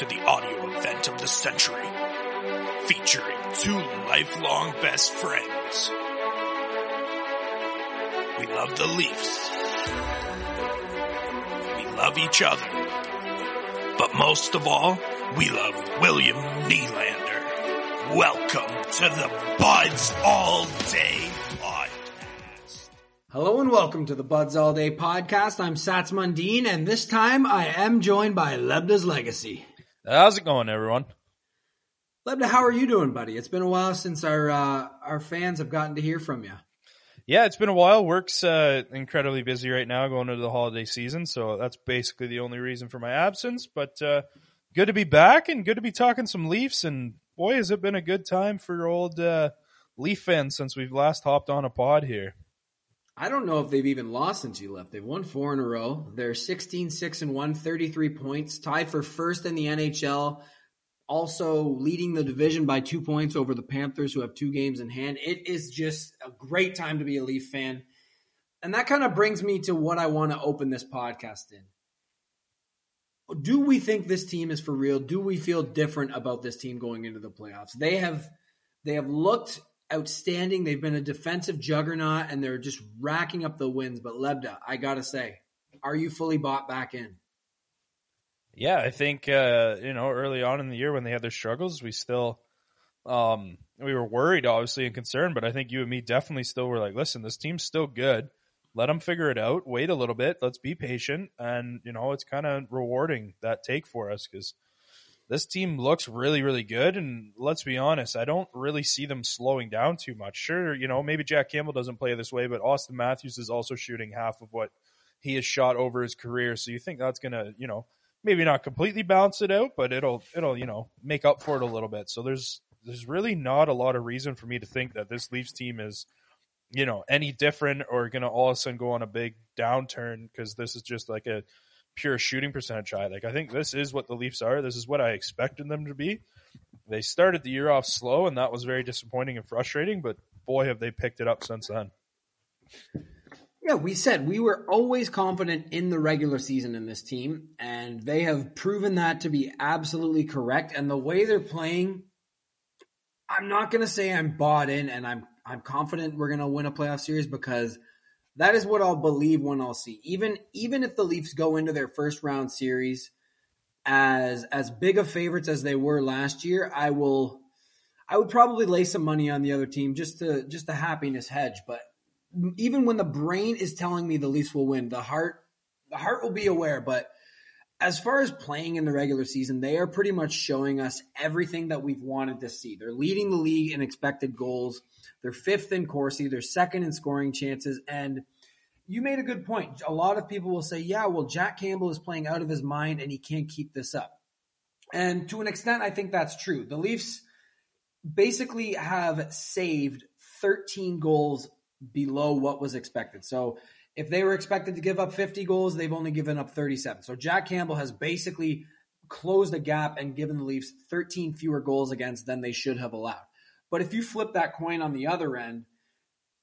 to the audio event of the century, featuring two lifelong best friends. We love the Leafs. We love each other. But most of all, we love William Nylander. Welcome to the Buds All Day Podcast. Hello and welcome to the Buds All Day podcast. I'm Sats Mundine, and this time I am joined by Lebda's Legacy. How's it going, everyone? Lebda, how are you doing, buddy? It's been a while since our uh, our fans have gotten to hear from you. Yeah, it's been a while. Work's uh, incredibly busy right now, going into the holiday season, so that's basically the only reason for my absence. But uh, good to be back and good to be talking some Leafs. And boy, has it been a good time for old uh, Leaf fans since we've last hopped on a pod here. I don't know if they've even lost since you left. They've won four in a row. They're 16 6 and 1, 33 points, tied for first in the NHL. Also leading the division by two points over the Panthers, who have two games in hand. It is just a great time to be a Leaf fan. And that kind of brings me to what I want to open this podcast in. Do we think this team is for real? Do we feel different about this team going into the playoffs? They have they have looked outstanding. They've been a defensive juggernaut and they're just racking up the wins. But Lebda, I gotta say, are you fully bought back in? Yeah, I think uh, you know early on in the year when they had their struggles, we still um, we were worried, obviously, and concerned. But I think you and me definitely still were like, listen, this team's still good. Let them figure it out. Wait a little bit. Let's be patient, and you know it's kind of rewarding that take for us because this team looks really, really good. And let's be honest, I don't really see them slowing down too much. Sure, you know maybe Jack Campbell doesn't play this way, but Austin Matthews is also shooting half of what he has shot over his career. So you think that's gonna, you know maybe not completely balance it out, but it'll it'll you know make up for it a little bit. So there's there's really not a lot of reason for me to think that this Leafs team is you know any different or going to all of a sudden go on a big downturn because this is just like a pure shooting percentage high. Like I think this is what the Leafs are. This is what I expected them to be. They started the year off slow, and that was very disappointing and frustrating. But boy, have they picked it up since then. Yeah, we said we were always confident in the regular season in this team, and they have proven that to be absolutely correct. And the way they're playing, I'm not going to say I'm bought in and I'm I'm confident we're going to win a playoff series because that is what I'll believe when I'll see. Even even if the Leafs go into their first round series as as big of favorites as they were last year, I will I would probably lay some money on the other team just to just a happiness hedge, but even when the brain is telling me the Leafs will win, the heart the heart will be aware. But as far as playing in the regular season, they are pretty much showing us everything that we've wanted to see. They're leading the league in expected goals. They're fifth in Corsi. They're second in scoring chances. And you made a good point. A lot of people will say, yeah, well, Jack Campbell is playing out of his mind and he can't keep this up. And to an extent, I think that's true. The Leafs basically have saved 13 goals below what was expected. So if they were expected to give up 50 goals, they've only given up 37. So Jack Campbell has basically closed the gap and given the Leafs 13 fewer goals against than they should have allowed. But if you flip that coin on the other end,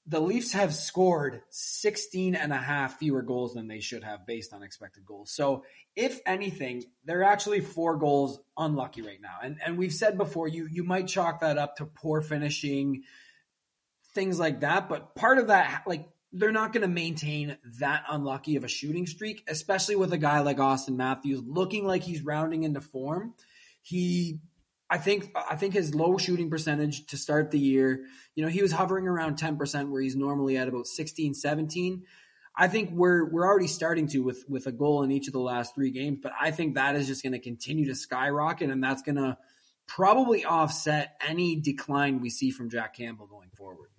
the Leafs have scored 16 and a half fewer goals than they should have based on expected goals. So, if anything, they're actually four goals unlucky right now. And and we've said before you you might chalk that up to poor finishing, things like that, but part of that like they're not going to maintain that unlucky of a shooting streak, especially with a guy like Austin Matthews looking like he's rounding into form. He I think I think his low shooting percentage to start the year, you know, he was hovering around 10% where he's normally at about 16, 17. I think we're we're already starting to with with a goal in each of the last 3 games, but I think that is just going to continue to skyrocket and that's going to probably offset any decline we see from Jack Campbell going forward.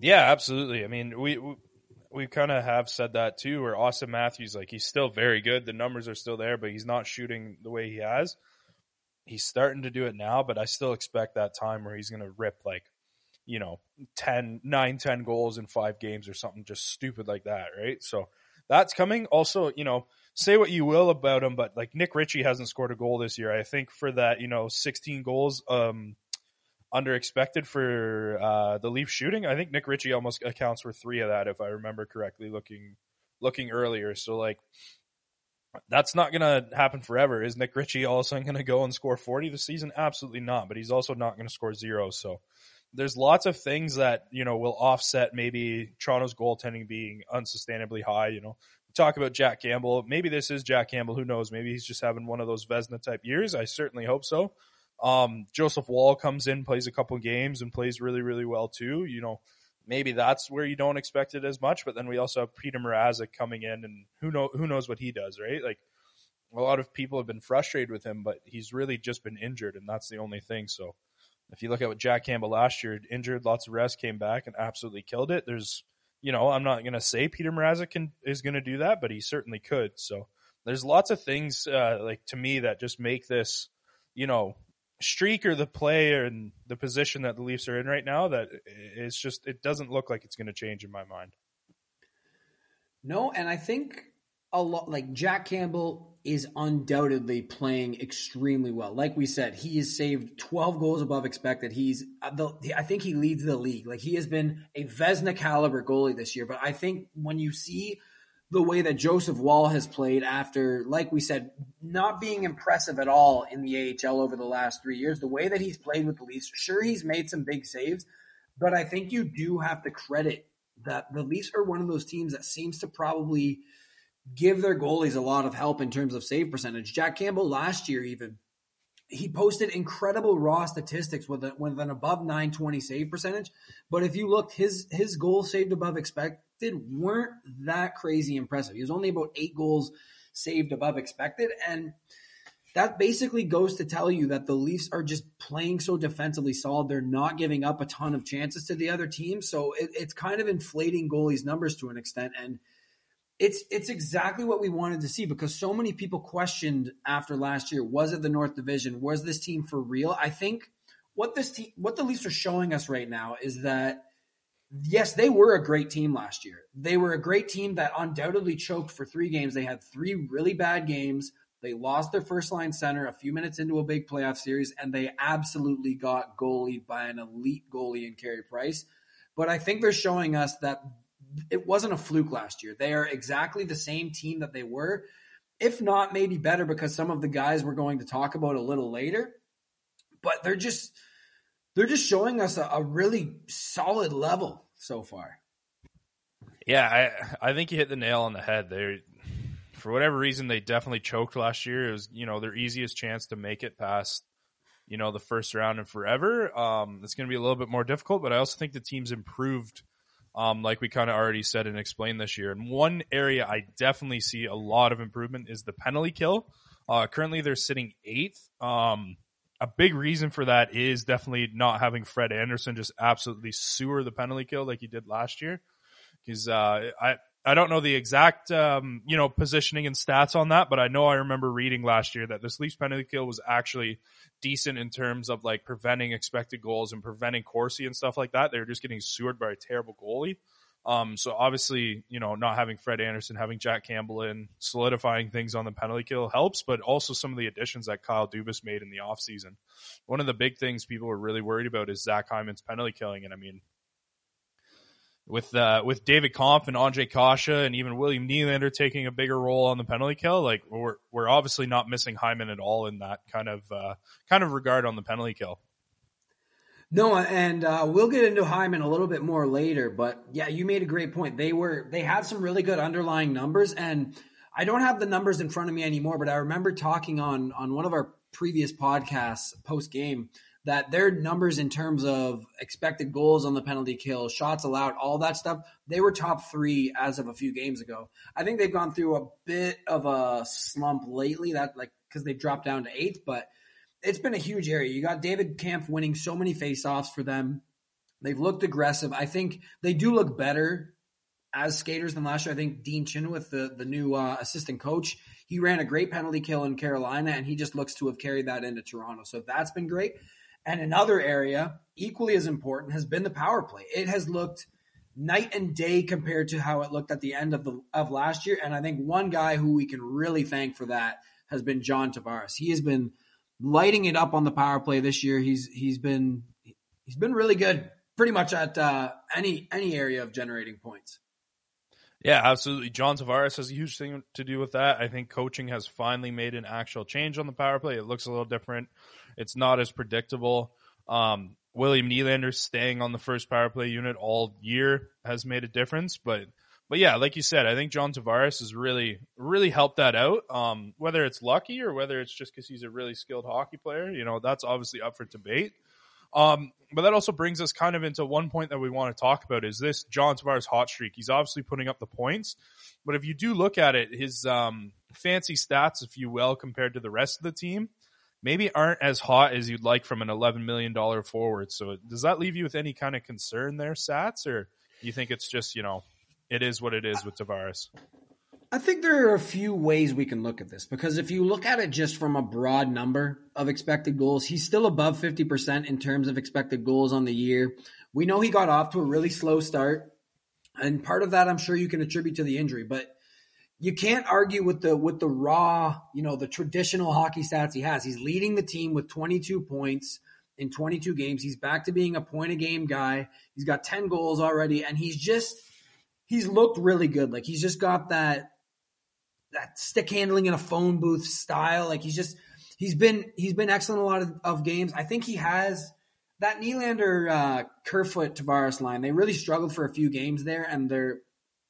Yeah, absolutely. I mean, we we, we kind of have said that too where Austin Matthews like he's still very good, the numbers are still there, but he's not shooting the way he has he's starting to do it now, but I still expect that time where he's going to rip like, you know, 10, 9, 10 goals in five games or something just stupid like that, right? So that's coming. Also, you know, say what you will about him, but like Nick Ritchie hasn't scored a goal this year. I think for that, you know, 16 goals um, under expected for uh, the Leaf shooting, I think Nick Ritchie almost accounts for three of that, if I remember correctly, looking looking earlier. So like that's not going to happen forever. Is Nick Ritchie all of a sudden going to go and score 40 this season? Absolutely not. But he's also not going to score zero. So there's lots of things that, you know, will offset maybe Toronto's goaltending being unsustainably high. You know, talk about Jack Campbell. Maybe this is Jack Campbell. Who knows? Maybe he's just having one of those Vezina type years. I certainly hope so. Um, Joseph Woll comes in, plays a couple games, and plays really, really well too. You know, maybe that's where you don't expect it as much. But then we also have Peter Mrazek coming in, and who know who knows what he does, right? Like a lot of people have been frustrated with him, but he's really just been injured, and that's the only thing. So if you look at what Jack Campbell last year, injured, lots of rest, came back and absolutely killed it. There's, you know, I'm not going to say Peter Mrazek can, is going to do that, but he certainly could. So there's lots of things uh, like to me that just make this, you know, streak or the play and the position that the Leafs are in right now that it's just it doesn't look like it's going to change in my mind. No, and I think a lot like Jack Campbell is undoubtedly playing extremely well. Like we said, he has saved 12 goals above expected. He's uh, I think he leads the league. Like he has been a Vezina caliber goalie this year, but I think when you see the way that Joseph Woll has played after, like we said, not being impressive at all in the AHL over the last three years. The way that he's played with the Leafs, sure, he's made some big saves, but I think you do have to credit that the Leafs are one of those teams that seems to probably give their goalies a lot of help in terms of save percentage. Jack Campbell last year, even he posted incredible raw statistics with, a, with an above 920 save percentage. But if you looked, his his goals saved above expected weren't that crazy impressive. He was only about eight goals saved above expected, and that basically goes to tell you that the Leafs are just playing so defensively solid. They're not giving up a ton of chances to the other team, so it, it's kind of inflating goalies' numbers to an extent, and it's it's exactly what we wanted to see because so many people questioned after last year was it the North Division was this team for real I think what this team what the Leafs are showing us right now is that yes they were a great team last year. They were a great team that undoubtedly choked for 3 games. They had 3 really bad games. They lost their first line center a few minutes into a big playoff series and they absolutely got goalied by an elite goalie in Carey Price. But I think they're showing us that it wasn't a fluke last year. They are exactly the same team that they were, if not maybe better because some of the guys we're going to talk about a little later. But they're just they're just showing us a, a really solid level so far. Yeah, I I think you hit the nail on the head. They for whatever reason they definitely choked last year. It was, you know, their easiest chance to make it past you know the first round and forever. Um, it's going to be a little bit more difficult, but I also think the team's improved um, like we kind of already said and explained this year. And one area I definitely see a lot of improvement is the penalty kill. Uh, currently, they're sitting eighth. Um, a big reason for that is definitely not having Fred Andersen just absolutely sewer the penalty kill like he did last year. Because uh, I I don't know the exact um, you know positioning and stats on that, but I know I remember reading last year that this Leafs penalty kill was actually decent in terms of like preventing expected goals and preventing Corsi and stuff like that. They were just getting sewered by a terrible goalie. Um, so obviously, you know, not having Fred Andersen, having Jack Campbell in, solidifying things on the penalty kill helps, but also some of the additions that Kyle Dubas made in the offseason. One of the big things people were really worried about is Zach Hyman's penalty killing. And I mean, with uh, with David Kampf and Andre Kase and even William Nylander taking a bigger role on the penalty kill, like we're we're obviously not missing Hyman at all in that kind of uh, kind of regard on the penalty kill. No, and uh, we'll get into Hyman a little bit more later, but yeah, you made a great point. They were they had some really good underlying numbers, and I don't have the numbers in front of me anymore, but I remember talking on on one of our previous podcasts post game that their numbers in terms of expected goals on the penalty kill, shots allowed, all that stuff, they were top three as of a few games ago. I think they've gone through a bit of a slump lately, that like because they dropped down to eighth, but it's been a huge area. You got David Kampf winning so many faceoffs for them. They've looked aggressive. I think they do look better as skaters than last year. I think Dean Chynoweth, the the new uh, assistant coach, he ran a great penalty kill in Carolina, and he just looks to have carried that into Toronto. So that's been great. And another area, equally as important, has been the power play. It has looked night and day compared to how it looked at the end of the of last year. And I think one guy who we can really thank for that has been John Tavares. He has been lighting it up on the power play this year. He's he's been he's been really good, pretty much at uh, any any area of generating points. Yeah, absolutely. John Tavares has a huge thing to do with that. I think coaching has finally made an actual change on the power play. It looks a little different. It's not as predictable. Um, William Nylander staying on the first power play unit all year has made a difference, but but yeah, like you said, I think John Tavares has really really helped that out. Um, whether it's lucky or whether it's just because he's a really skilled hockey player, you know, that's obviously up for debate. Um, but that also brings us kind of into one point that we want to talk about is this John Tavares hot streak. He's obviously putting up the points, but if you do look at it, his um, fancy stats, if you will, compared to the rest of the team, maybe aren't as hot as you'd like from an $11 million forward. So does that leave you with any kind of concern there, Sats, or you think it's just, you know, it is what it is with Tavares? I think there are a few ways we can look at this because if you look at it just from a broad number of expected goals, he's still above 50% in terms of expected goals on the year. We know he got off to a really slow start, and part of that I'm sure you can attribute to the injury, but you can't argue with the with the raw, you know, the traditional hockey stats he has. He's leading the team with 22 points in 22 games. He's back to being a point a game guy. He's got 10 goals already and he's just he's looked really good. Like he's just got that that stick handling in a phone booth style. Like he's just he's been he's been excellent a lot of, of games. I think he has that Nylander uh, Kerfoot Tavares line. They really struggled for a few games there, and their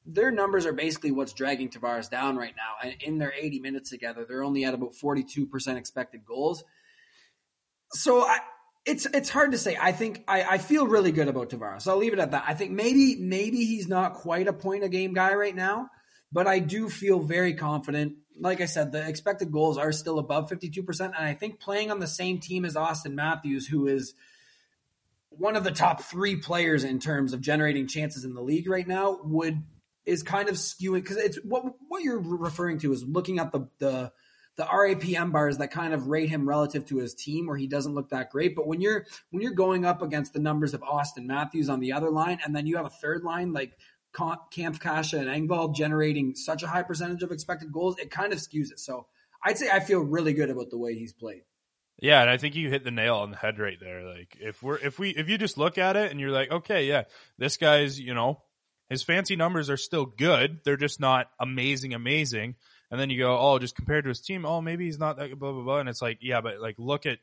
their numbers are basically what's dragging Tavares down right now. And in their 80 minutes together, they're only at about 42 percent expected goals. So I, it's it's hard to say. I think I, I feel really good about Tavares. So I'll leave it at that. I think maybe maybe he's not quite a point a game guy right now, but I do feel very confident. Like I said, the expected goals are still above 52%. And I think playing on the same team as Austin Matthews, who is one of the top three players in terms of generating chances in the league right now, would is kind of skewing because it's what what you're referring to is looking at the the the RAPM bars that kind of rate him relative to his team where he doesn't look that great. But when you're when you're going up against the numbers of Austin Matthews on the other line, and then you have a third line like Kampf, Kase, and Engvall generating such a high percentage of expected goals, it kind of skews it. So I'd say I feel really good about the way he's played. Yeah, and I think you hit the nail on the head right there. Like if we're if we if you just look at it and you're like, okay, yeah, this guy's you know his fancy numbers are still good. They're just not amazing, amazing. And then you go, oh, just compared to his team, oh, maybe he's not that blah blah blah. And it's like, yeah, but like look at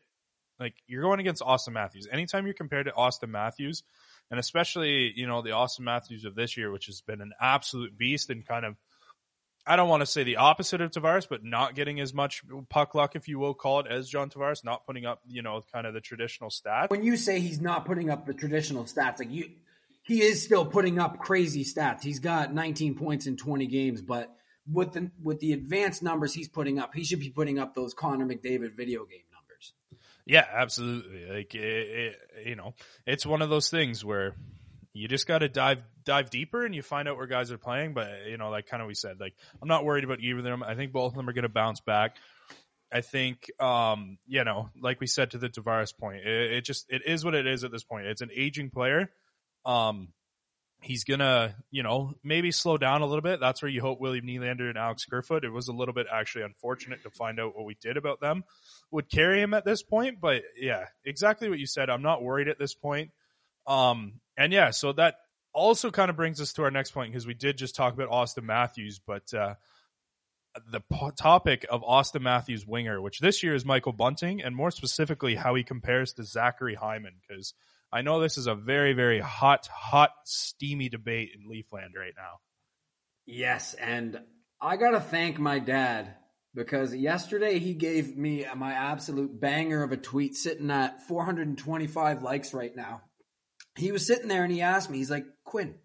like you're going against Austin Matthews. Anytime you're compared to Austin Matthews, and especially you know the Austin Matthews of this year, which has been an absolute beast and kind of I don't want to say the opposite of Tavares, but not getting as much puck luck, if you will call it, as John Tavares, not putting up you know kind of the traditional stats. When you say he's not putting up the traditional stats, like you, he is still putting up crazy stats. He's got 19 points in 20 games, but with the with the advanced numbers he's putting up, he should be putting up those Connor McDavid video game numbers. Yeah, absolutely. Like it, it, you know, it's one of those things where you just got to dive dive deeper and you find out where guys are playing. But you know, like kind of we said, like I'm not worried about either of them. I think both of them are going to bounce back. I think, um, you know, like we said to the Tavares point, it, it, just it is what it is at this point. It's an aging player. Um, he's gonna, you know, maybe slow down a little bit. That's where you hope William Nylander and Alex Kerfoot. It was a little bit actually unfortunate to find out what we did about them would carry him at this point. But yeah, exactly what you said. I'm not worried at this point. Um, and yeah, so that also kind of brings us to our next point because we did just talk about Austin Matthews, but uh, the po- topic of Austin Matthews winger, which this year is Michael Bunting, and more specifically how he compares to Zachary Hyman, because I know this is a very, very hot, hot, steamy debate in Leafland right now. Yes, and I gotta thank my dad because yesterday he gave me my absolute banger of a tweet sitting at 425 likes right now. He was sitting there and he asked me, he's like, Quinn,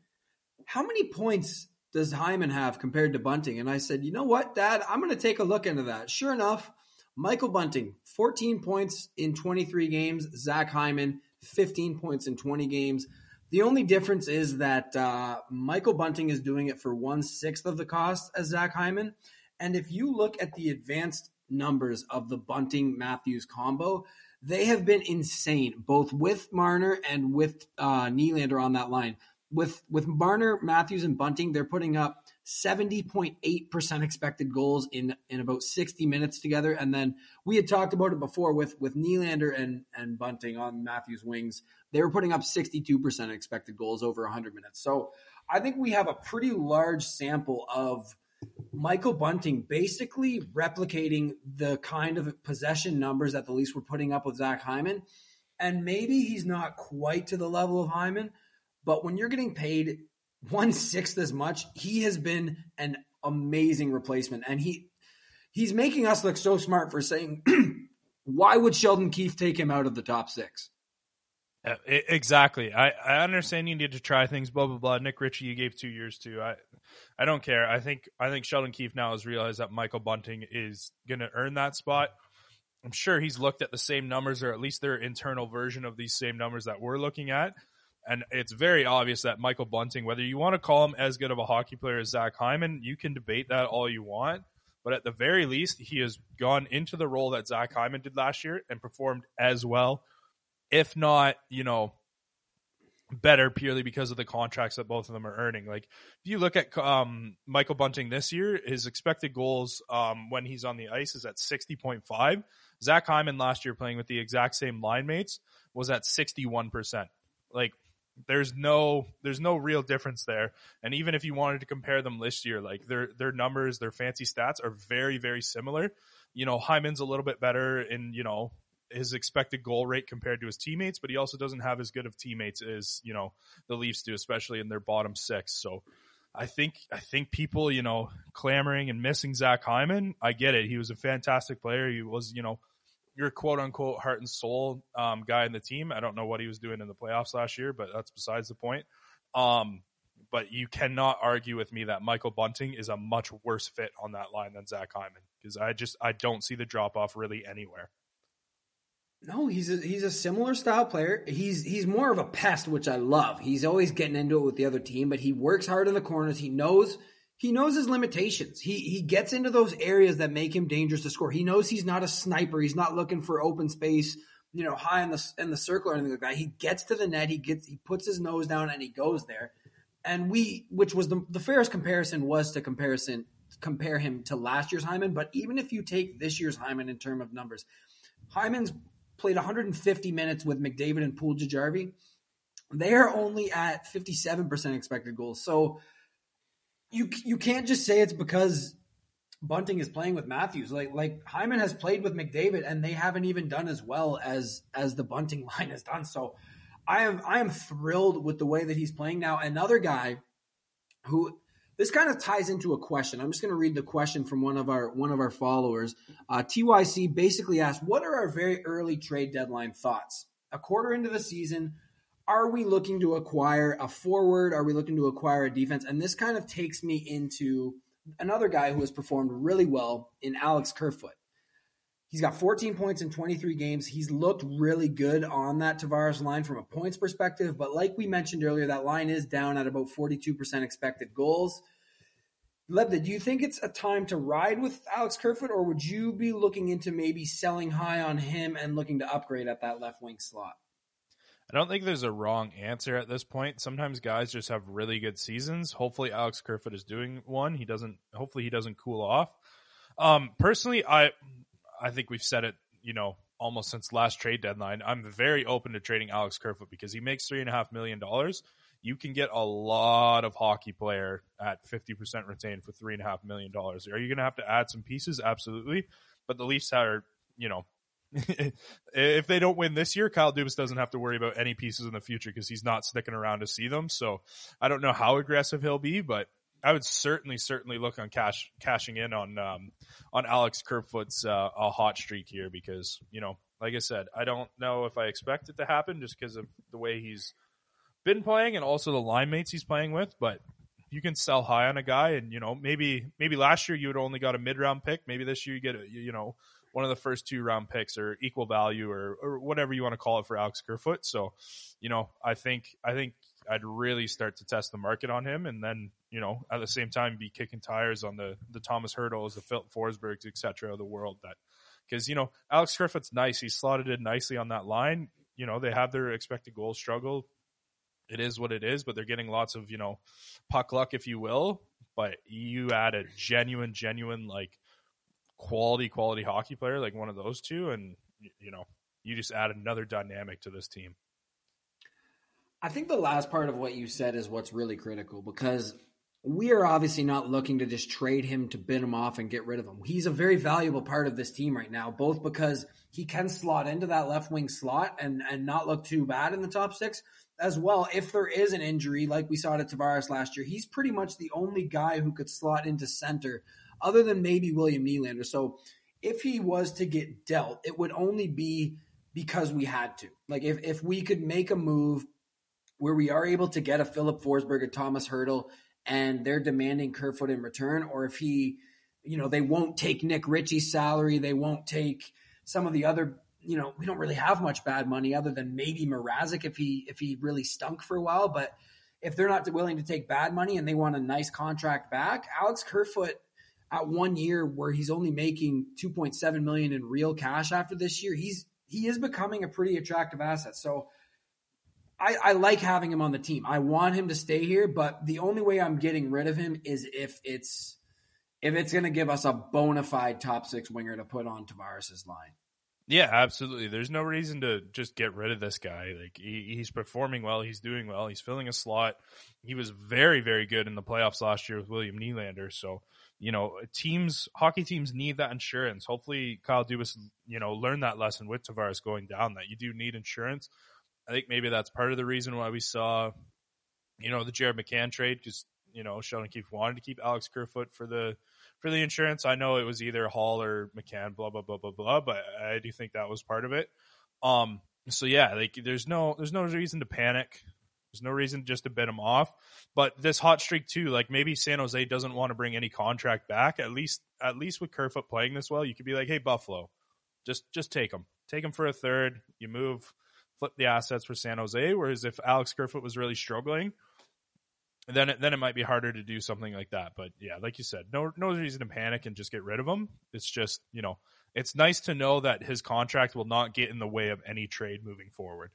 how many points does Hyman have compared to Bunting? And I said, you know what, Dad, I'm going to take a look into that. Sure enough, Michael Bunting, 14 points in 23 games. Zach Hyman, 15 points in 20 games. The only difference is that uh, Michael Bunting is doing it for one sixth of the cost as Zach Hyman. And if you look at the advanced numbers of the Bunting Matthews combo, they have been insane, both with Marner and with uh, Nylander on that line. With with Marner, Matthews, and Bunting, they're putting up 70.8% expected goals in in about 60 minutes together. And then we had talked about it before with with Nylander and and Bunting on Matthews wings. They were putting up 62% expected goals over 100 minutes. So I think we have a pretty large sample of Michael Bunting basically replicating the kind of possession numbers that the Leafs were putting up with Zach Hyman. And maybe he's not quite to the level of Hyman, but when you're getting paid one sixth as much, he has been an amazing replacement. And he he's making us look so smart for saying, why would Sheldon Keefe take him out of the top six? Uh, exactly. I, I understand you need to try things, blah blah blah. Nick Ritchie, you gave two years to. I I don't care. I think I think Sheldon Keefe now has realized that Michael Bunting is going to earn that spot. I'm sure he's looked at the same numbers, or at least their internal version of these same numbers that we're looking at. And it's very obvious that Michael Bunting, whether you want to call him as good of a hockey player as Zach Hyman, you can debate that all you want. But at the very least, he has gone into the role that Zach Hyman did last year and performed as well if not, you know, better purely because of the contracts that both of them are earning. Like if you look at um, Michael Bunting this year, his expected goals um, when he's on the ice is at 60.5. Zach Hyman last year playing with the exact same line mates was at 61%. Like there's no there's no real difference there. And even if you wanted to compare them this year, like their their numbers, their fancy stats are very very similar. You know, Hyman's a little bit better in, you know, his expected goal rate compared to his teammates, but he also doesn't have as good of teammates as you know the Leafs do, especially in their bottom six. So I think I think people you know clamoring and missing Zach Hyman. I get it. He was a fantastic player. He was you know your quote unquote heart and soul um, guy in the team. I don't know what he was doing in the playoffs last year, but that's besides the point. Um, but you cannot argue with me that Michael Bunting is a much worse fit on that line than Zach Hyman because I just I don't see the drop off really anywhere. No, he's a, he's a similar style player. He's he's more of a pest, which I love. He's always getting into it with the other team, but he works hard in the corners. He knows he knows his limitations. He he gets into those areas that make him dangerous to score. He knows he's not a sniper. He's not looking for open space, you know, high in the in the circle or anything like that. He gets to the net. He gets he puts his nose down and he goes there. And we, which was the the fairest comparison, was to comparison compare him to last year's Hyman. But even if you take this year's Hyman in term of numbers, Hyman's played 150 minutes with McDavid and Puljujarvi. They're only at 57% expected goals. So you you can't just say it's because Bunting is playing with Matthews. Like like Hyman has played with McDavid and they haven't even done as well as as the Bunting line has done. So I am I am thrilled with the way that he's playing now. Another guy who this kind of ties into a question. I'm just going to read the question from one of our one of our followers. Uh, TYC basically asked, "What are our very early trade deadline thoughts? A quarter into the season, are we looking to acquire a forward? Are we looking to acquire a defense?" And this kind of takes me into another guy who has performed really well in Alex Kerfoot. He's got 14 points in 23 games. He's looked really good on that Tavares line from a points perspective, but like we mentioned earlier, that line is down at about 42% expected goals. Lebda, do you think it's a time to ride with Alex Kerfoot, or would you be looking into maybe selling high on him and looking to upgrade at that left wing slot? I don't think there's a wrong answer at this point. Sometimes guys just have really good seasons. Hopefully, Alex Kerfoot is doing one. He doesn't. Hopefully, he doesn't cool off. Um, personally, I I think we've said it, you know, almost since last trade deadline. I'm very open to trading Alex Kerfoot because he makes three and a half million dollars. You can get a lot of hockey player at 50% retained for three and a half million dollars. Are you to have to add some pieces? Absolutely. But the Leafs are, you know, if they don't win this year, Kyle Dubas doesn't have to worry about any pieces in the future because he's not sticking around to see them. So I don't know how aggressive he'll be, but I would certainly, certainly look on cash cashing in on um, on Alex Kerfoot's uh, a hot streak here because you know, like I said, I don't know if I expect it to happen just because of the way he's been playing and also the line mates he's playing with. But you can sell high on a guy, and you know, maybe maybe last year you would only got a mid round pick. Maybe this year you get a, you know one of the first two round picks or equal value or, or whatever you want to call it for Alex Kerfoot. So, you know, I think I think I'd really start to test the market on him, and then you know at the same time be kicking tires on the the Thomas Hertls, the Phil Forsbergs, etc. of the world. That because you know Alex Kerfoot's nice, He slotted in nicely on that line. You know they have their expected goal struggle. It is what it is, but they're getting lots of you know puck luck, if you will. But you add a genuine, genuine like quality, quality hockey player like one of those two, and you know you just add another dynamic to this team. I think the last part of what you said is what's really critical because we are obviously not looking to just trade him to bid him off and get rid of him. He's a very valuable part of this team right now, both because he can slot into that left wing slot and, and not look too bad in the top six, as well. If there is an injury, like we saw to Tavares last year, he's pretty much the only guy who could slot into center, other than maybe William Nylander. So if he was to get dealt, it would only be because we had to. Like if, if we could make a move where we are able to get a Filip Forsberg or Thomas Hertl and they're demanding Kerfoot in return, or if he, you know, they won't take Nick Ritchie's salary, they won't take some of the other, you know, we don't really have much bad money other than maybe Mrazek if he if he really stunk for a while, but if they're not willing to take bad money and they want a nice contract back, Alex Kerfoot at one year where he's only making 2.7 million in real cash after this year, he's he is becoming a pretty attractive asset. So I, I like having him on the team. I want him to stay here, but the only way I'm getting rid of him is if it's if it's going to give us a bona fide top six winger to put on Tavares' line. Yeah, absolutely. There's no reason to just get rid of this guy. Like he, he's performing well, he's doing well, he's filling a slot. He was very, very good in the playoffs last year with William Nylander. So, you know, teams, hockey teams need that insurance. Hopefully, Kyle Dubas, you know, learned that lesson with Tavares going down. That you do need insurance. I think maybe that's part of the reason why we saw, you know, the Jared McCann trade because you know Sheldon Keefe wanted to keep Alex Kerfoot for the for the insurance. I know it was either Hall or McCann, blah blah blah blah blah, but I do think that was part of it. Um, so yeah, like there's no there's no reason to panic. There's no reason just to bid him off. But this hot streak too, like maybe San Jose doesn't want to bring any contract back. At least at least with Kerfoot playing this well, you could be like, hey Buffalo, just just take him, take him for a third. You move flip the assets for San Jose. Whereas if Alex Kerfoot was really struggling, then it, then it might be harder to do something like that. But yeah, like you said, no no reason to panic and just get rid of him. It's just you know it's nice to know that his contract will not get in the way of any trade moving forward.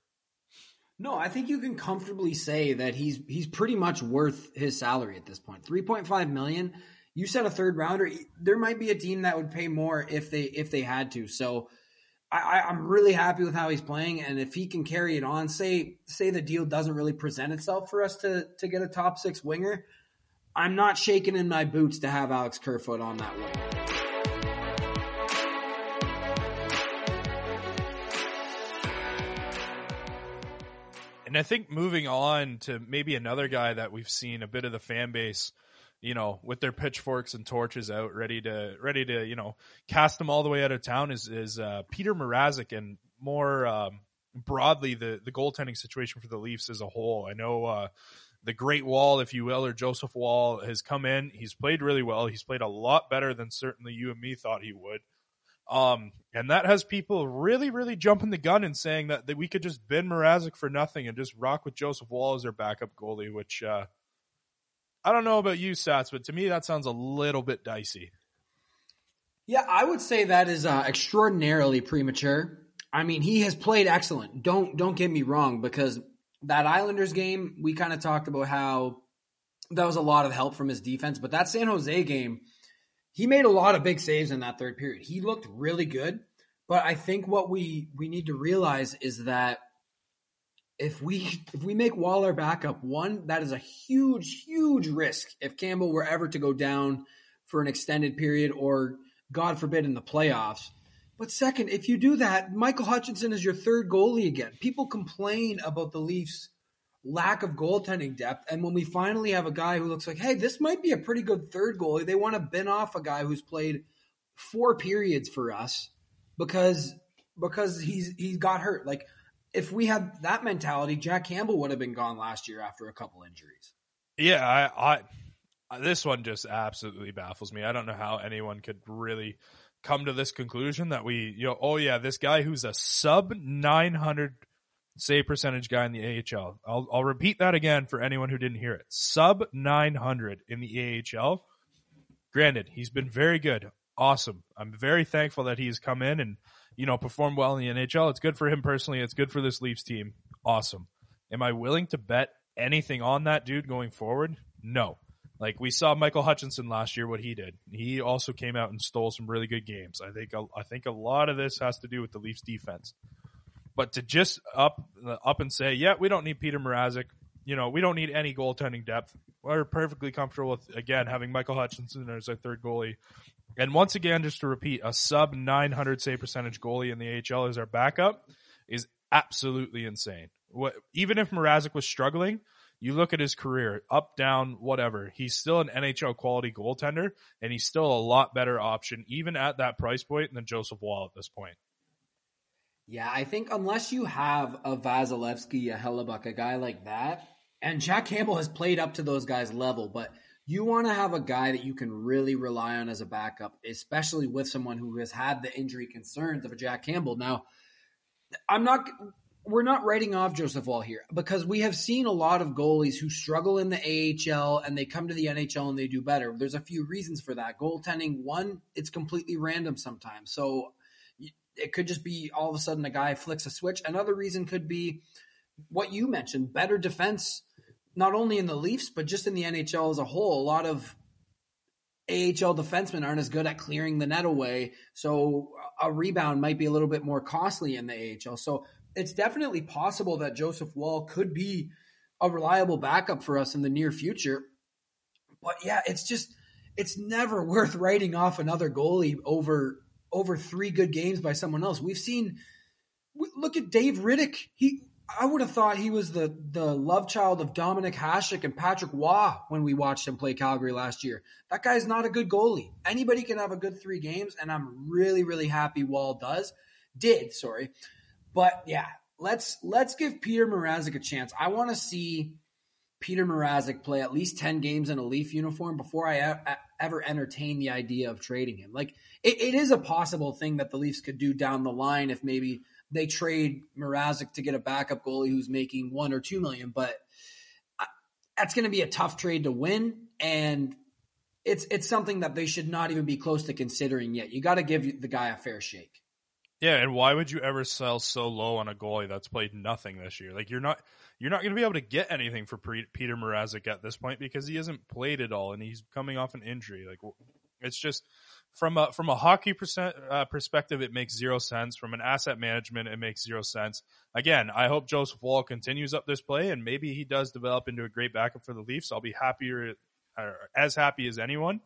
No, I think you can comfortably say that he's he's pretty much worth his salary at this point. Three point five million. You said a third rounder. There might be a team that would pay more if they if they had to. So I, I'm really happy with how he's playing, and if he can carry it on, say say the deal doesn't really present itself for us to to get a top six winger, I'm not shaking in my boots to have Alex Kerfoot on that wing. And I think moving on to maybe another guy that we've seen a bit of the fan base you know, with their pitchforks and torches out, ready to ready to you know cast them all the way out of town is is uh, Peter Mrazek and more um, broadly the the goaltending situation for the Leafs as a whole. I know uh, the Great Wall, if you will, or Joseph Woll has come in. He's played really well. He's played a lot better than certainly you and me thought he would. Um, and that has people really, really jumping the gun and saying that, that we could just bin Mrazek for nothing and just rock with Joseph Woll as their backup goalie, which uh, I don't know about you, Sats, but to me that sounds a little bit dicey. Yeah, I would say that is uh, extraordinarily premature. I mean, he has played excellent. Don't don't get me wrong, because that Islanders game, we kind of talked about how that was a lot of help from his defense, but that San Jose game, he made a lot of big saves in that third period. He looked really good, but I think what we we need to realize is that if we if we make Waller backup, one that is a huge huge risk if Campbell were ever to go down for an extended period or God forbid in the playoffs. But second, if you do that, Michael Hutchinson is your third goalie again. People complain about the Leafs lack of goaltending depth. And when we finally have a guy who looks like, hey, this might be a pretty good third goalie, they want to bin off a guy who's played four periods for us because because he's he's got hurt. Like if we had that mentality, Jack Campbell would have been gone last year after a couple injuries. Yeah, I, I this one just absolutely baffles me. I don't know how anyone could really come to this conclusion that we, you know, oh yeah, this guy who's a sub 900 save percentage guy in the AHL. I'll, I'll repeat that again for anyone who didn't hear it. Sub 900 in the AHL. Granted, he's been very good. Awesome. I'm very thankful that he's come in and you know, performed well in the NHL. It's good for him personally. It's good for this Leafs team. Awesome. Am I willing to bet anything on that dude going forward? No. Like we saw Michael Hutchinson last year, what he did. He also came out and stole some really good games. I think I think a lot of this has to do with the Leafs defense. But to just up uh, up and say, yeah, we don't need Peter Mrazek. You know, we don't need any goaltending depth. We're perfectly comfortable with again having Michael Hutchinson as our third goalie. And once again, just to repeat, a sub 900 save percentage goalie in the AHL as our backup is absolutely insane. What, even if Mrazek was struggling, you look at his career, up, down, whatever. He's still an NHL quality goaltender, and he's still a lot better option, even at that price point, than Joseph Woll at this point. Yeah, I think unless you have a Vasilevskiy, a Hellebuyck, a guy like that, and Jack Campbell has played up to those guys' level, but you want to have a guy that you can really rely on as a backup, especially with someone who has had the injury concerns of a Jack Campbell. Now, I'm not we're not writing off Joseph Woll here because we have seen a lot of goalies who struggle in the AHL and they come to the NHL and they do better. There's a few reasons for that. Goaltending, one, it's completely random sometimes. So it could just be all of a sudden a guy flicks a switch. Another reason could be what you mentioned better defense, not only in the Leafs, but just in the NHL as a whole. A lot of AHL defensemen aren't as good at clearing the net away. So a rebound might be a little bit more costly in the AHL. So it's definitely possible that Joseph Woll could be a reliable backup for us in the near future. But yeah, it's just it's never worth writing off another goalie over over three good games by someone else. We've seen look at Dave Rittich. He I would have thought he was the the love child of Dominik Hasek and Patrick Roy when we watched him play Calgary last year. That guy's not a good goalie. Anybody can have a good three games, and I'm really really happy Woll does did. Sorry, but yeah, let's let's give Peter Mrazek a chance. I want to see Peter Mrazek play at least ten games in a Leaf uniform before I ever entertain the idea of trading him. Like it, it is a possible thing that the Leafs could do down the line if maybe they trade Mrazek to get a backup goalie who's making one or two million, but uh, that's going to be a tough trade to win, and it's it's something that they should not even be close to considering yet. You got to give the guy a fair shake. Yeah, and why would you ever sell so low on a goalie that's played nothing this year? Like you're not you're not going to be able to get anything for Peter Mrazek at this point because he hasn't played it all and he's coming off an injury. Like it's just from a from a hockey percent, uh, perspective, it makes zero sense. From an asset management, it makes zero sense. Again, I hope Joseph Woll continues up this play and maybe he does develop into a great backup for the Leafs. I'll be happier, as happy as anyone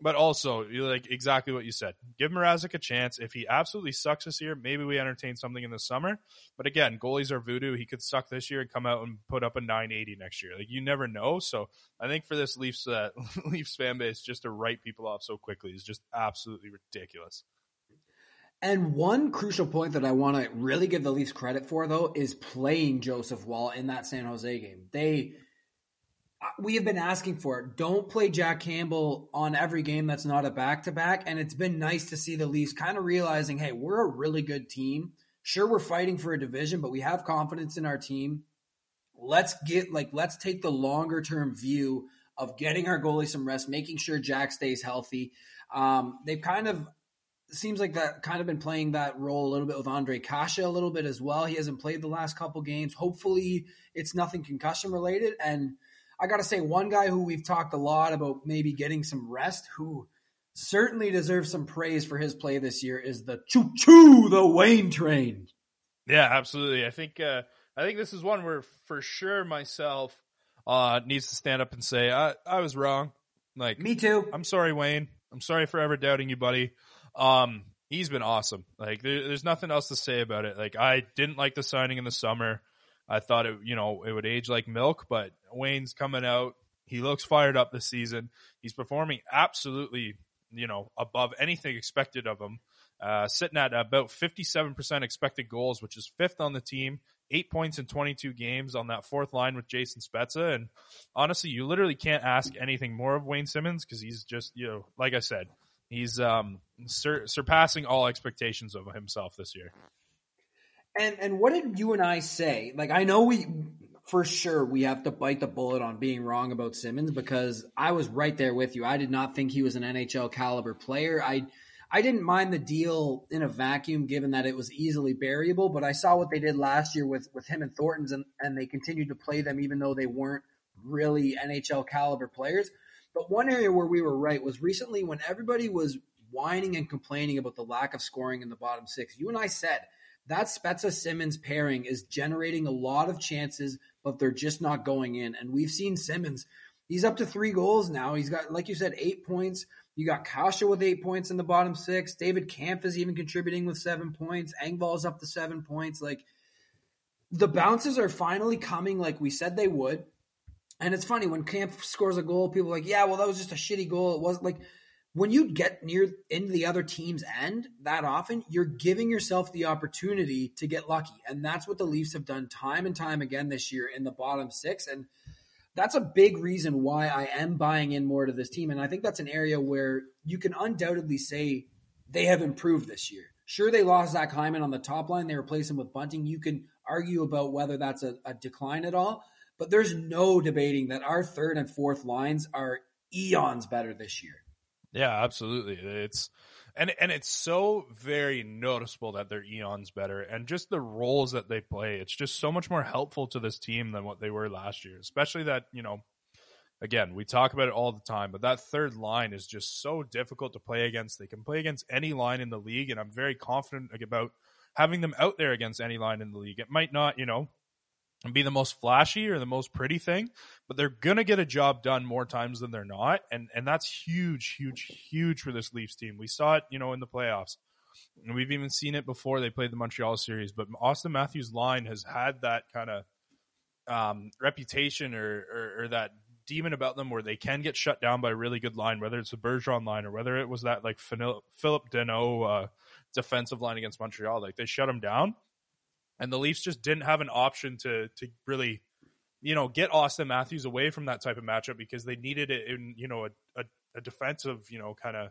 but also like exactly what you said. Give Mrazek a chance. If he absolutely sucks this year, maybe we entertain something in the summer. But again, goalies are voodoo. He could suck this year and come out and put up a 980 next year. Like you never know. So I think for this Leafs uh, Leafs fan base, just to write people off so quickly is just absolutely ridiculous. And one crucial point that I want to really give the Leafs credit for, though, is playing Joseph Woll in that San Jose game. They we have been asking for it. Don't play Jack Campbell on every game that's not a back to back. And it's been nice to see the Leafs kind of realizing, hey, we're a really good team. Sure, we're fighting for a division, but we have confidence in our team. Let's get like let's take the longer term view of getting our goalie some rest, making sure Jack stays healthy. Um, they've kind of seems like that kind of been playing that role a little bit with Ondrej Kase a little bit as well. He hasn't played the last couple games. Hopefully, it's nothing concussion related and I got to say, one guy who we've talked a lot about maybe getting some rest, who certainly deserves some praise for his play this year, is the choo choo, the Wayne train. Yeah, absolutely. I think uh, I think this is one where for sure myself uh, needs to stand up and say I, I was wrong. Like me too. I'm sorry, Wayne. I'm sorry for ever doubting you, buddy. Um, he's been awesome. Like there, there's nothing else to say about it. Like I didn't like the signing in the summer. I thought it, you know, it would age like milk, but Wayne's coming out. He looks fired up this season. He's performing absolutely, you know, above anything expected of him. Uh, sitting at about 57% expected goals, which is fifth on the team. Eight points in 22 games on that fourth line with Jason Spezza. And honestly, you literally can't ask anything more of Wayne Simmonds because he's just, you know, like I said, he's um, sur- surpassing all expectations of himself this year. And and what did you and I say? Like I know we for sure we have to bite the bullet on being wrong about Simmonds because I was right there with you. I did not think he was an NHL caliber player. I I didn't mind the deal in a vacuum given that it was easily variable, but I saw what they did last year with with him and Thornton's and, and they continued to play them even though they weren't really NHL caliber players. But one area where we were right was recently when everybody was whining and complaining about the lack of scoring in the bottom six. You and I said that Spezza Simmonds pairing is generating a lot of chances, but they're just not going in. And we've seen Simmonds, he's up to three goals now. He's got, like you said, eight points. You got Kase with eight points in the bottom six. David Kampf is even contributing with seven points. Engvall's up to seven points. Like the bounces are finally coming like we said they would. And it's funny when Kampf scores a goal, people are like, yeah, well, that was just a shitty goal. It wasn't like when you get near into the other team's end that often, you're giving yourself the opportunity to get lucky. And that's what the Leafs have done time and time again this year in the bottom six. And that's a big reason why I am buying in more to this team. And I think that's an area where you can undoubtedly say they have improved this year. Sure, they lost Zach Hyman on the top line. They replaced him with Bunting. You can argue about whether that's a, a decline at all, but there's no debating that our third and fourth lines are eons better this year. Yeah, absolutely. It's and and it's so very noticeable that they're eons better and just the roles that they play. It's just so much more helpful to this team than what they were last year. Especially that, you know, again, we talk about it all the time, but that third line is just so difficult to play against. They can play against any line in the league and I'm very confident about having them out there against any line in the league. It might not, you know, be the most flashy or the most pretty thing, but they're gonna get a job done more times than they're not, and and that's huge, huge, huge for this Leafs team. We saw it, you know, in the playoffs. And we've even seen it before they played the Montreal series, but Auston Matthews' line has had that kind of um, reputation or, or, or that demon about them where they can get shut down by a really good line, whether it's the Bergeron line or whether it was that like Phillip Danault uh, defensive line against Montreal. Like they shut them down and the Leafs just didn't have an option to to really, you know, get Auston Matthews away from that type of matchup because they needed it in you know a, a, a defensive you know kind of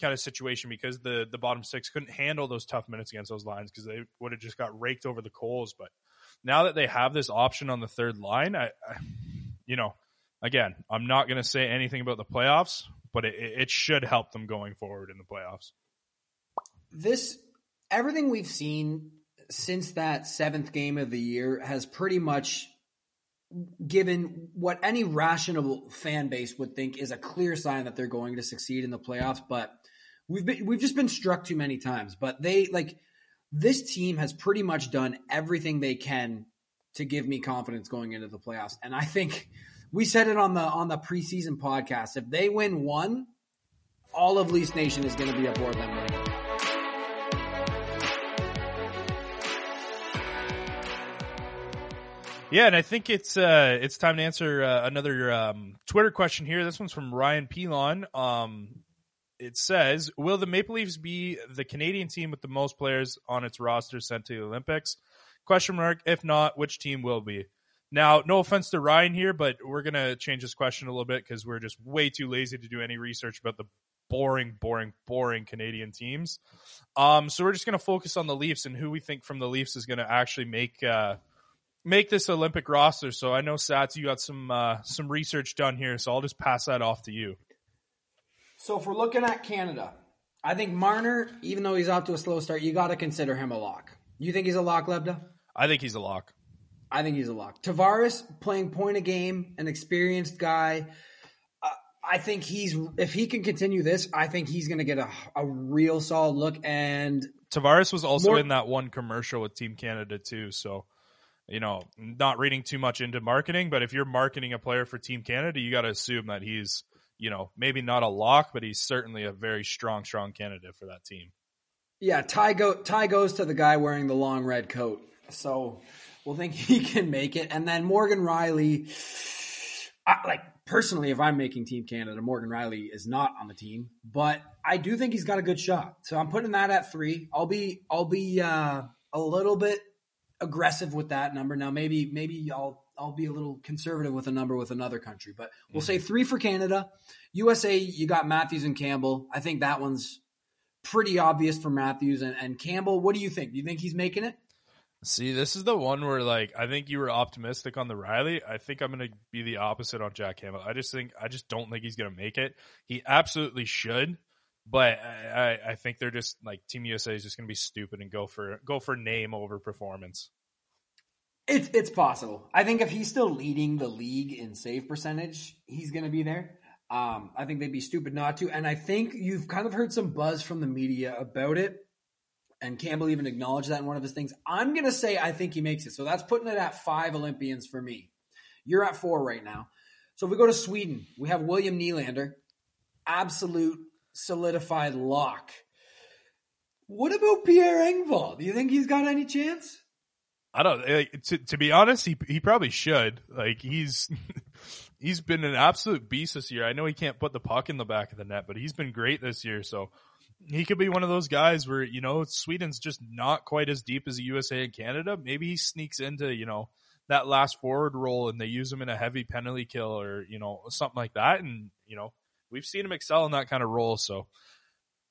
kind of situation because the the bottom six couldn't handle those tough minutes against those lines because they would have just got raked over the coals. But now that they have this option on the third line, I, I you know, again, I'm not going to say anything about the playoffs, but it, it should help them going forward in the playoffs. This everything we've seen since that seventh game of the year has pretty much given what any rational fan base would think is a clear sign that they're going to succeed in the playoffs. But we've been we've just been struck too many times. But they like this team has pretty much done everything they can to give me confidence going into the playoffs. And I think we said it on the on the preseason podcast. If they win one, all of Leafs Nation is going to be aboard them right Yeah, and I think it's uh, it's time to answer uh, another um, Twitter question here. This one's from Ryan Pilon. Um, it says, "Will the Maple Leafs be the Canadian team with the most players on its roster sent to the Olympics?" Question mark. If not, which team will be? Now, no offense to Ryan here, but we're gonna change this question a little bit because we're just way too lazy to do any research about the boring, boring, boring Canadian teams. Um, so we're just gonna focus on the Leafs and who we think from the Leafs is gonna actually make. Uh, make this Olympic roster. So I know Sats, you got some uh, some research done here, so I'll just pass that off to you. So if we're looking at Canada, I think Marner, even though he's off to a slow start, you got to consider him a lock. You think he's a lock, Lebda? I think he's a lock. I think he's a lock. Tavares playing point of game, an experienced guy. Uh, I think he's if he can continue this, I think he's going to get a, a real solid look. And Tavares was also more, in that one commercial with Team Canada too. So you know, not reading too much into marketing, but if you're marketing a player for Team Canada, you got to assume that he's, you know, maybe not a lock, but he's certainly a very strong, strong candidate for that team. Yeah, Ty, go tie goes to the guy wearing the long red coat, so we'll think he can make it. And then Morgan Rielly, I, like personally, if I'm making Team Canada, Morgan Rielly is not on the team, but I do think he's got a good shot. So I'm putting that at three. I'll be I'll be uh, a little bit aggressive with that number. Now maybe maybe I'll I'll be a little conservative with a number with another country, but we'll mm-hmm. say three for Canada. USA, you got Matthews and Campbell. I think that one's pretty obvious for Matthews and, and Campbell. What do you think? Do you think he's making it? See, this is the one where like I think you were optimistic on the Rielly. I think I'm going to be the opposite on Jack Campbell. I just think I just don't think he's going to make it. He absolutely should, but I, I think they're just like Team USA is just going to be stupid and go for go for name over performance. It's it's possible. I think if he's still leading the league in save percentage, he's going to be there. Um, I think they'd be stupid not to. And I think you've kind of heard some buzz from the media about it. and Campbell even acknowledged that in one of his things. I'm going to say I think he makes it. So that's putting it at five Olympians for me. You're at four right now. So if we go to Sweden, we have William Nylander, absolute solidified lock. What about Pierre Engvall? Do you think he's got any chance? I don't. Like, to to be honest, he he probably should. Like he's he's been an absolute beast this year. I know he can't put the puck in the back of the net, but he's been great this year. So he could be one of those guys where you know Sweden's just not quite as deep as the USA and Canada. Maybe he sneaks into you know that last forward role and they use him in a heavy penalty kill or you know something like that. And you know we've seen him excel in that kind of role. So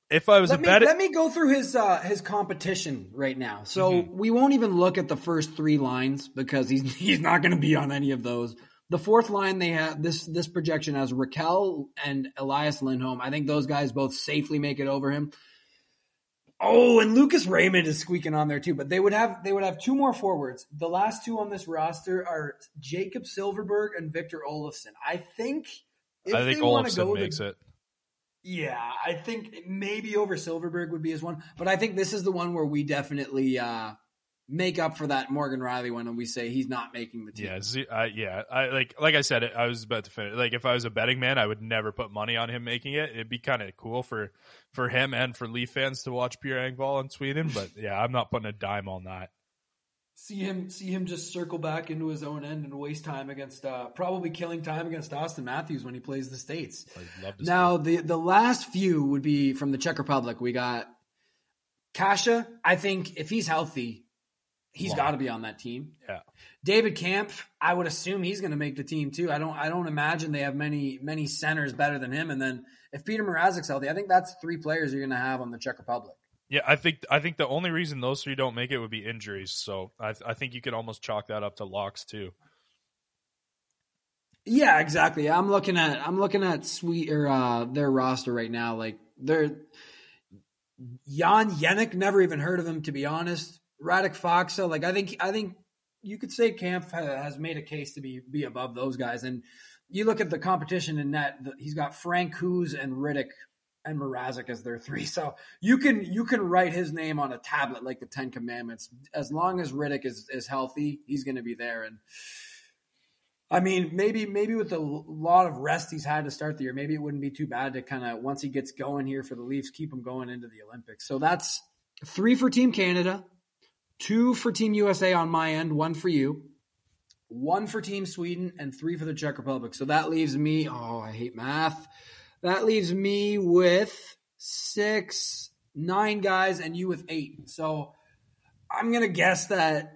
if I was let a me, bet, let me go through his uh, his competition right now. So mm-hmm. we won't even look at the first three lines because he's he's not going to be on any of those. The fourth line they have this this projection has Rakell and Elias Lindholm. I think those guys both safely make it over him. Oh, and Lucas Raymond is squeaking on there too. But they would have they would have two more forwards. The last two on this roster are Jakob Silfverberg and Victor Olofsson. I think. I think Olofsson makes the, it. Yeah, I think maybe over Silfverberg would be his one, but I think this is the one where we definitely uh, make up for that Morgan Rielly one, and we say he's not making the team. Yeah, uh, yeah. I like like I said, I was about to finish. Like if I was a betting man, I would never put money on him making it. It'd be kind of cool for for him and for Leaf fans to watch Pierre Engvall in Sweden, but yeah, I'm not putting a dime on that see him see him just circle back into his own end and waste time against uh, probably killing time against Auston Matthews when he plays the states. Now the the last few would be from the Czech Republic. We got Kase. I think if he's healthy, he's got to be on that team. Yeah. David Kampf. I would assume he's going to make the team too. I don't I don't imagine they have many many centers better than him. And then if Petr Mrazek's healthy, I think that's three players you're going to have on the Czech Republic. Yeah, I think I think the only reason those three don't make it would be injuries. So I I think you could almost chalk that up to locks too. Yeah, exactly. I'm looking at I'm looking at sweet or uh, their roster right now. Like they're Jan Jenik, never even heard of him to be honest. Radek Faksa, like I think I think you could say Kampf has made a case to be be above those guys. And you look at the competition in net, he's got Frank Francouz and Rittich and Mrazek as their three. So you can you can write his name on a tablet like the Ten Commandments. As long as Riddick is is healthy, he's going to be there. And I mean, maybe maybe with a lot of rest he's had to start the year, maybe it wouldn't be too bad to kind of once he gets going here for the Leafs, keep him going into the Olympics. So that's three for Team Canada, two for Team USA on my end, one for you. One for Team Sweden and three for the Czech Republic. So that leaves me. Oh, I hate math that leaves me with six, nine guys, and you with eight. So I'm gonna guess that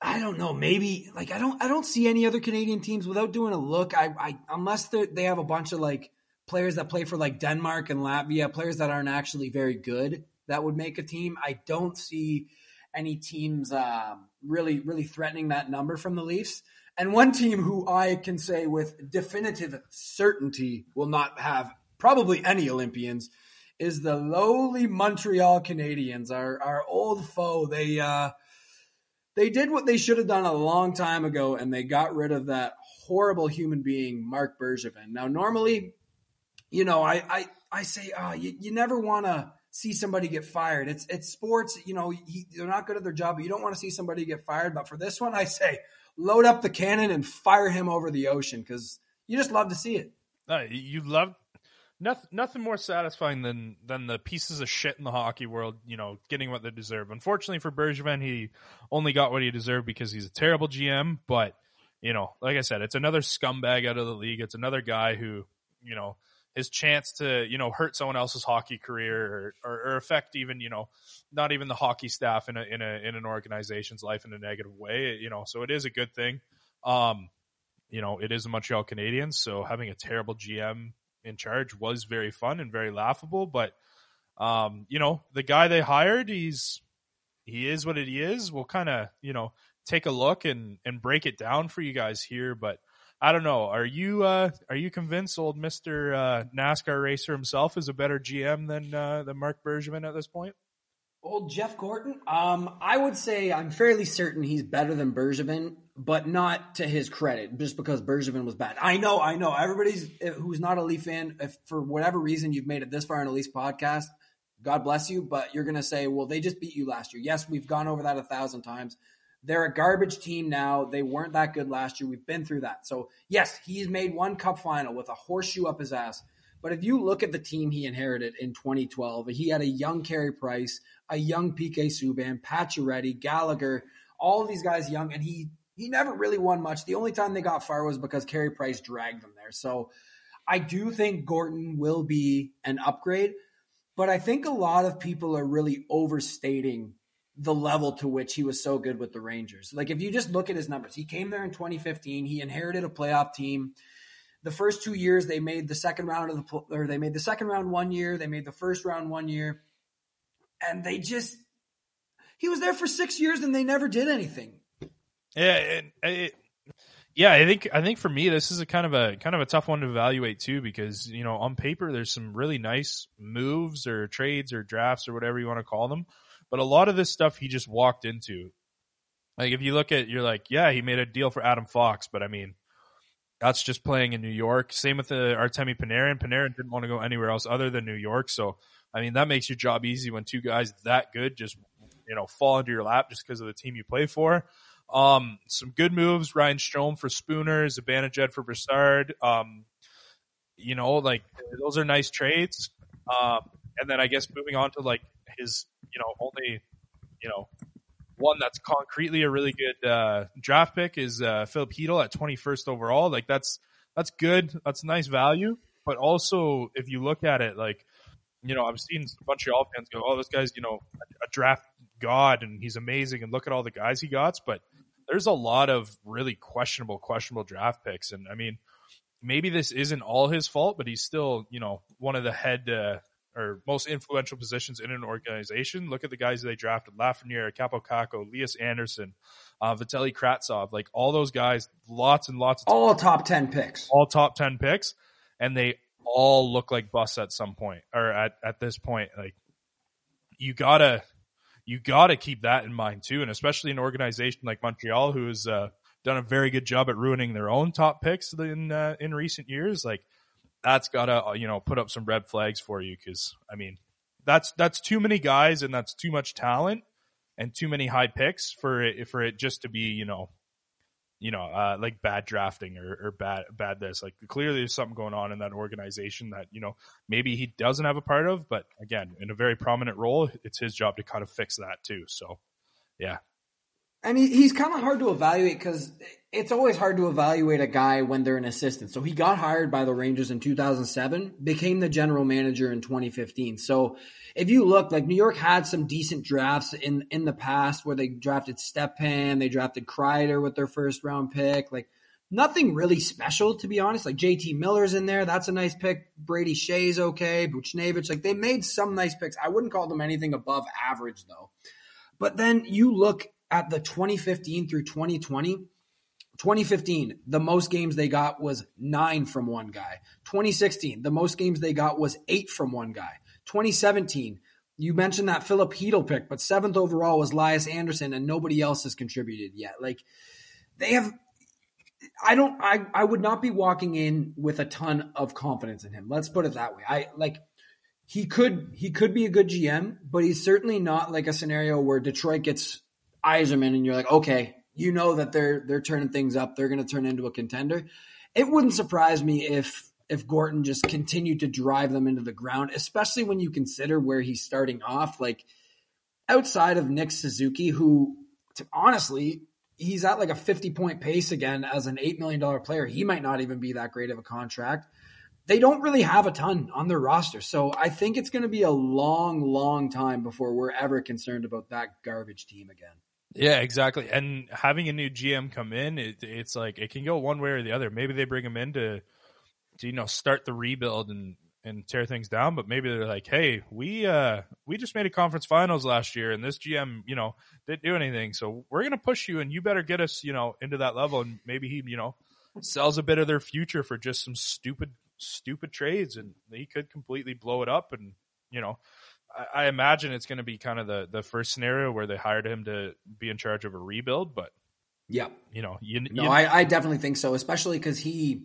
I don't know. Maybe like I don't I don't see any other Canadian teams without doing a look. I, I unless they have a bunch of like players that play for like Denmark and Latvia, players that aren't actually very good that would make a team. I don't see any teams um, really really threatening that number from the Leafs. And one team who I can say with definitive certainty will not have probably any Olympians, is the lowly Montreal Canadiens, our our old foe. They uh, they did what they should have done a long time ago, and they got rid of that horrible human being, Marc Bergevin. Now, normally, you know, I I, I say, oh, you, you never want to see somebody get fired. It's it's sports. You know, he, they're not good at their job, but you don't want to see somebody get fired. But for this one, I say, load up the cannon and fire him over the ocean because you just love to see it. Uh, you love nothing nothing more satisfying than than the pieces of shit in the hockey world, you know, getting what they deserve. Unfortunately for Bergevin, he only got what he deserved because he's a terrible GM. But you know, like I said, it's another scumbag out of the league. It's another guy who, you know, his chance to you know hurt someone else's hockey career or, or, or affect even you know not even the hockey staff in a in a in an organization's life in a negative way. You know, so it is a good thing. Um, you know, it is the Montreal Canadiens, so having a terrible GM in charge was very fun and very laughable. But um, you know, the guy they hired, he's he is what he is. We'll kind of you know take a look and and break it down for you guys here. But I don't know. Are you uh, are you convinced old Mister uh, NASCAR racer himself is a better GM than uh, than Marc Bergevin at this point? Old Jeff Gorton. Um, I would say I'm fairly certain he's better than Bergevin but not to his credit, just because Bergevin was bad. I know, I know. Everybody's who's not a Leaf fan, if for whatever reason you've made it this far in a Leafs podcast, God bless you, but you're going to say, well, they just beat you last year. Yes, we've gone over that a thousand times. They're a garbage team now. They weren't that good last year. We've been through that. So, yes, he's made one cup final with a horseshoe up his ass. But if you look at the team he inherited in 2012, he had a young Carey Price, a young PK Subban, Pacioretty, Gallagher, all these guys young, and he he never really won much. The only time they got far was because Carey Price dragged them there. So I do think Gorton will be an upgrade, but I think a lot of people are really overstating the level to which he was so good with the Rangers. Like if you just look at his numbers, he came there in 2015, he inherited a playoff team. The first two years they made the second round of the or they made the second round one year, they made the first round one year, and they just he was there for six years and they never did anything. Yeah, it, it, yeah, I think I think for me this is a kind of a kind of a tough one to evaluate too because you know on paper there's some really nice moves or trades or drafts or whatever you want to call them, but a lot of this stuff he just walked into. Like if you look at, you're like, yeah, he made a deal for Adam Fox, but I mean, that's just playing in New York. Same with the Artemi Panarin. Panarin didn't want to go anywhere else other than New York, so I mean that makes your job easy when two guys that good just you know fall into your lap just because of the team you play for. Um, some good moves. Ryan Strome for Spooner, Zibanejad for Brassard. Um, you know, like those are nice trades. Um, and then I guess moving on to like his, you know, only, you know, one that's concretely a really good uh, draft pick is uh, Filip Chytil at 21st overall. Like that's that's good. That's nice value. But also, if you look at it, like you know, I've seen Montreal fans go, "Oh, this guy's you know a draft god and he's amazing," and look at all the guys he got. But there's a lot of really questionable, questionable draft picks. And I mean, maybe this isn't all his fault, but he's still, you know, one of the head uh, or most influential positions in an organization. Look at the guys they drafted: Lafreniere, Kaapo Kakko, Andersson, uh, Vitaly Kravtsov. Like all those guys, lots and lots. of all top ten picks. All top ten picks, and they all look like busts at some point or at at this point. Like you gotta you got to keep that in mind too, and especially an organization like Montreal, who has uh, done a very good job at ruining their own top picks in uh, in recent years. Like that's got to uh, you know put up some red flags for you because I mean that's that's too many guys and that's too much talent and too many high picks for it for it just to be you know you know, uh, like bad drafting or, or bad bad this. Like clearly, there's something going on in that organization that you know maybe he doesn't have a part of. But again, in a very prominent role, it's his job to kind of fix that too. So, yeah, and he, he's kind of hard to evaluate because it's always hard to evaluate a guy when they're an assistant. So he got hired by the Rangers in 2007, became the general manager in 2015. So if you look, like New York had some decent drafts in in the past where they drafted Stepan, they drafted Kreider with their first round pick. Like nothing really special to be honest. Like JT Miller's in there, that's a nice pick. Brady Skjei's okay. Buchnevich, like they made some nice picks. I wouldn't call them anything above average though. But then you look at the 2015 through 2020, 2015, the most games they got was nine from one guy. 2016, the most games they got was eight from one guy. 2017, you mentioned that Filip Chytil pick, but seventh overall was Lias Andersson, and nobody else has contributed yet. Like they have, I don't, I, I would not be walking in with a ton of confidence in him. Let's put it that way. I like he could he could be a good GM, but he's certainly not like a scenario where Detroit gets Yzerman and you're like, okay, you know that they're they're turning things up. They're going to turn into a contender. It wouldn't surprise me if if Gorton just continued to drive them into the ground, especially when you consider where he's starting off. Like outside of Nick Suzuki, who to, honestly he's at like a 50 point pace again as an $8 million player. He might not even be that great of a contract. They don't really have a ton on their roster. So I think it's going to be a long, long time before we're ever concerned about that garbage team again. Yeah, exactly. And having a new GM come in, it, it's like it can go one way or the other. Maybe they bring him in to, to you know start the rebuild and and tear things down, but maybe they're like, hey, we uh we just made a conference finals last year, and this GM you know didn't do anything, so we're gonna push you, and you better get us you know into that level, and maybe he you know sells a bit of their future for just some stupid stupid trades, and he could completely blow it up, and you know I, I imagine it's going to be kind of the the first scenario where they hired him to be in charge of a rebuild. But yeah, you know, you, no, you, I, I definitely think so, especially because he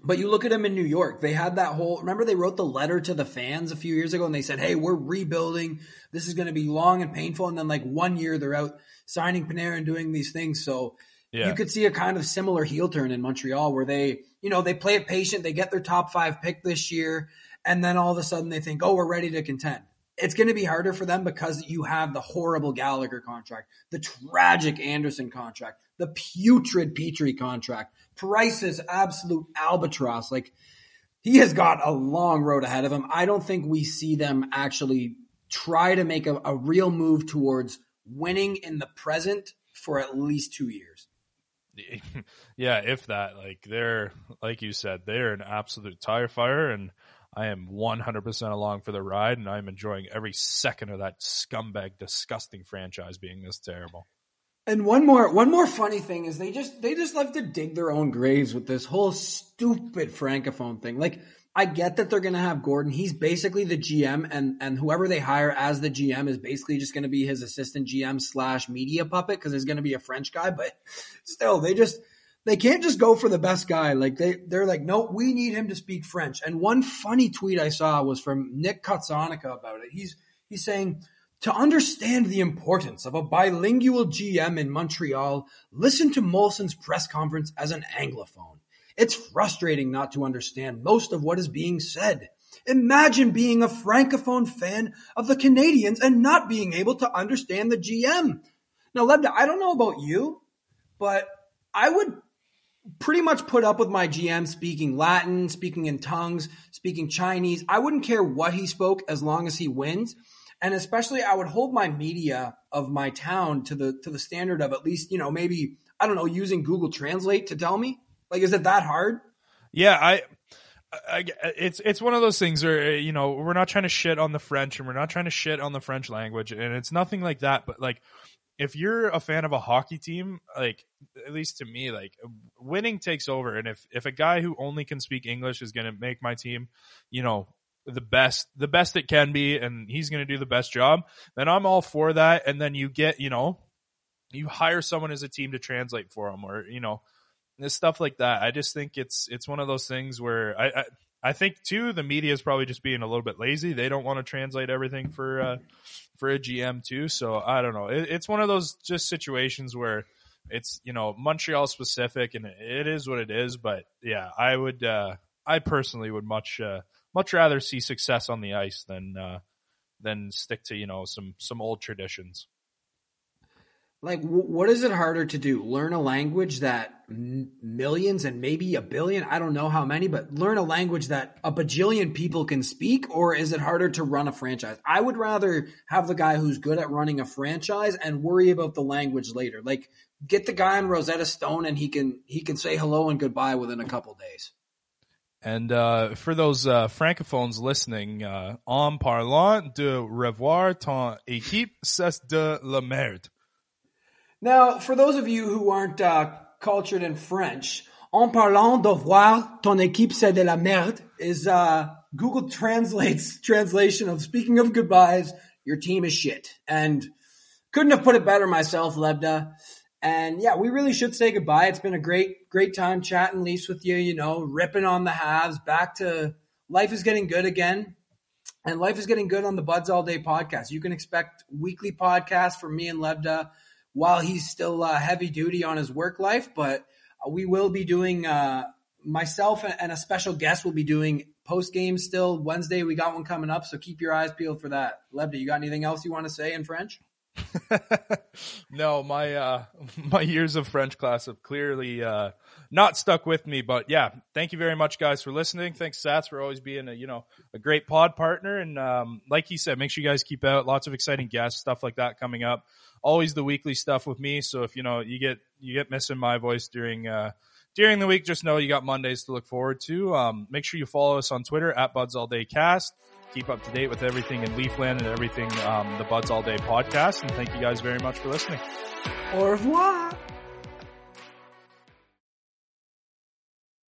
But you look at him in New York, they had that whole, remember they wrote the letter to the fans a few years ago and they said, Hey, we're rebuilding. This is going to be long and painful. And then like one year they're out signing Panarin and doing these things. So Yeah. you could see a kind of similar heel turn in Montreal where they, you know, they play it patient. They get their top five pick this year. And then all of a sudden they think, oh, we're ready to contend. It's going to be harder for them because you have the horrible Gallagher contract, the tragic Anderson contract, the putrid Petry contract, Price's absolute albatross. Like he has got a long road ahead of him. I don't think we see them actually try to make a, a real move towards winning in the present for at least two years. yeah, if that, like they're like you said, they're an absolute tire fire, and I am 100% along for the ride, and I'm enjoying every second of that scumbag, disgusting franchise being this terrible. And one more one more funny thing is they just they just love to dig their own graves with this whole stupid francophone thing. Like I get that they're gonna have Gorton. He's basically the GM and and whoever they hire as the GM is basically just gonna be his assistant GM slash media puppet because there's gonna be a French guy, but still they just they can't just go for the best guy. Like they they're like, no, we need him to speak French. And one funny tweet I saw was from Nick Kotsonica about it. He's he's saying to understand the importance of a bilingual GM in Montreal, listen to Molson's press conference as an Anglophone. It's frustrating not to understand most of what is being said. Imagine being a Francophone fan of the Canadiens and not being able to understand the GM. Now, Lebda, I don't know about you, but I would pretty much put up with my GM speaking Latin, speaking in tongues, speaking Chinese. I wouldn't care what he spoke as long as he wins. And especially I would hold my media of my town to the to the standard of at least, you know, maybe I don't know, using Google Translate to tell me. Like is it that hard? Yeah, I, I, it's it's one of those things where you know we're not trying to shit on the French and we're not trying to shit on the French language, and it's nothing like that. But like, if you're a fan of a hockey team, like at least to me, like winning takes over, and if if a guy who only can speak English is going to make my team, you know, the best the best it can be, and he's going to do the best job, then I'm all for that. And then you get you know, you hire someone as a team to translate for him, or you know this stuff like that. I just think it's it's one of those things where I, I I think too the media is probably just being a little bit lazy. They don't want to translate everything for uh, for a GM too. So I don't know. It, it's one of those just situations where it's you know Montreal specific and it is what it is. But yeah, I would uh, I personally would much uh, much rather see success on the ice than uh, than stick to you know some some old traditions. Like, w- what is it harder to do? Learn a language that m- millions and maybe a billion, I don't know how many, but learn a language that a bajillion people can speak? Or is it harder to run a franchise? I would rather have the guy who's good at running a franchise and worry about the language later. Like, get the guy on Rosetta Stone and he can, he can say hello and goodbye within a couple days. And uh, for those uh, francophones listening, uh, en parlant de revoir ton équipe, c'est de la merde. Now, for those of you who aren't uh, cultured in French, en parlant de voir ton équipe c'est de la merde is uh, Google Translate's translation of speaking of goodbyes, your team is shit. And couldn't have put it better myself, Lebda. And yeah, we really should say goodbye. It's been a great, great time chatting Leafs with you, you know, ripping on the Habs, back to life is getting good again. And life is getting good on the Buds All Day podcast. You can expect weekly podcasts from me and Lebda while he's still uh, heavy duty on his work life. But we will be doing uh, myself and a special guest will be doing post game still Wednesday. We got one coming up, so keep your eyes peeled for that. Lebda, you got anything else you want to say in French? no, my uh, my years of French class have clearly uh, not stuck with me. But yeah, thank you very much, guys, for listening. Thanks, Sats, for always being a you know a great pod partner. And um, like he said, make sure you guys keep out lots of exciting guests, stuff like that coming up. Always the weekly stuff with me. So if you know you get you get missing my voice during uh, during the week, just know you got Mondays to look forward to. Um, make sure you follow us on Twitter at Buds All Day Cast keep up to date with everything in Leafland and everything um, the Buds All Day podcast. And thank you guys very much for listening. Au revoir.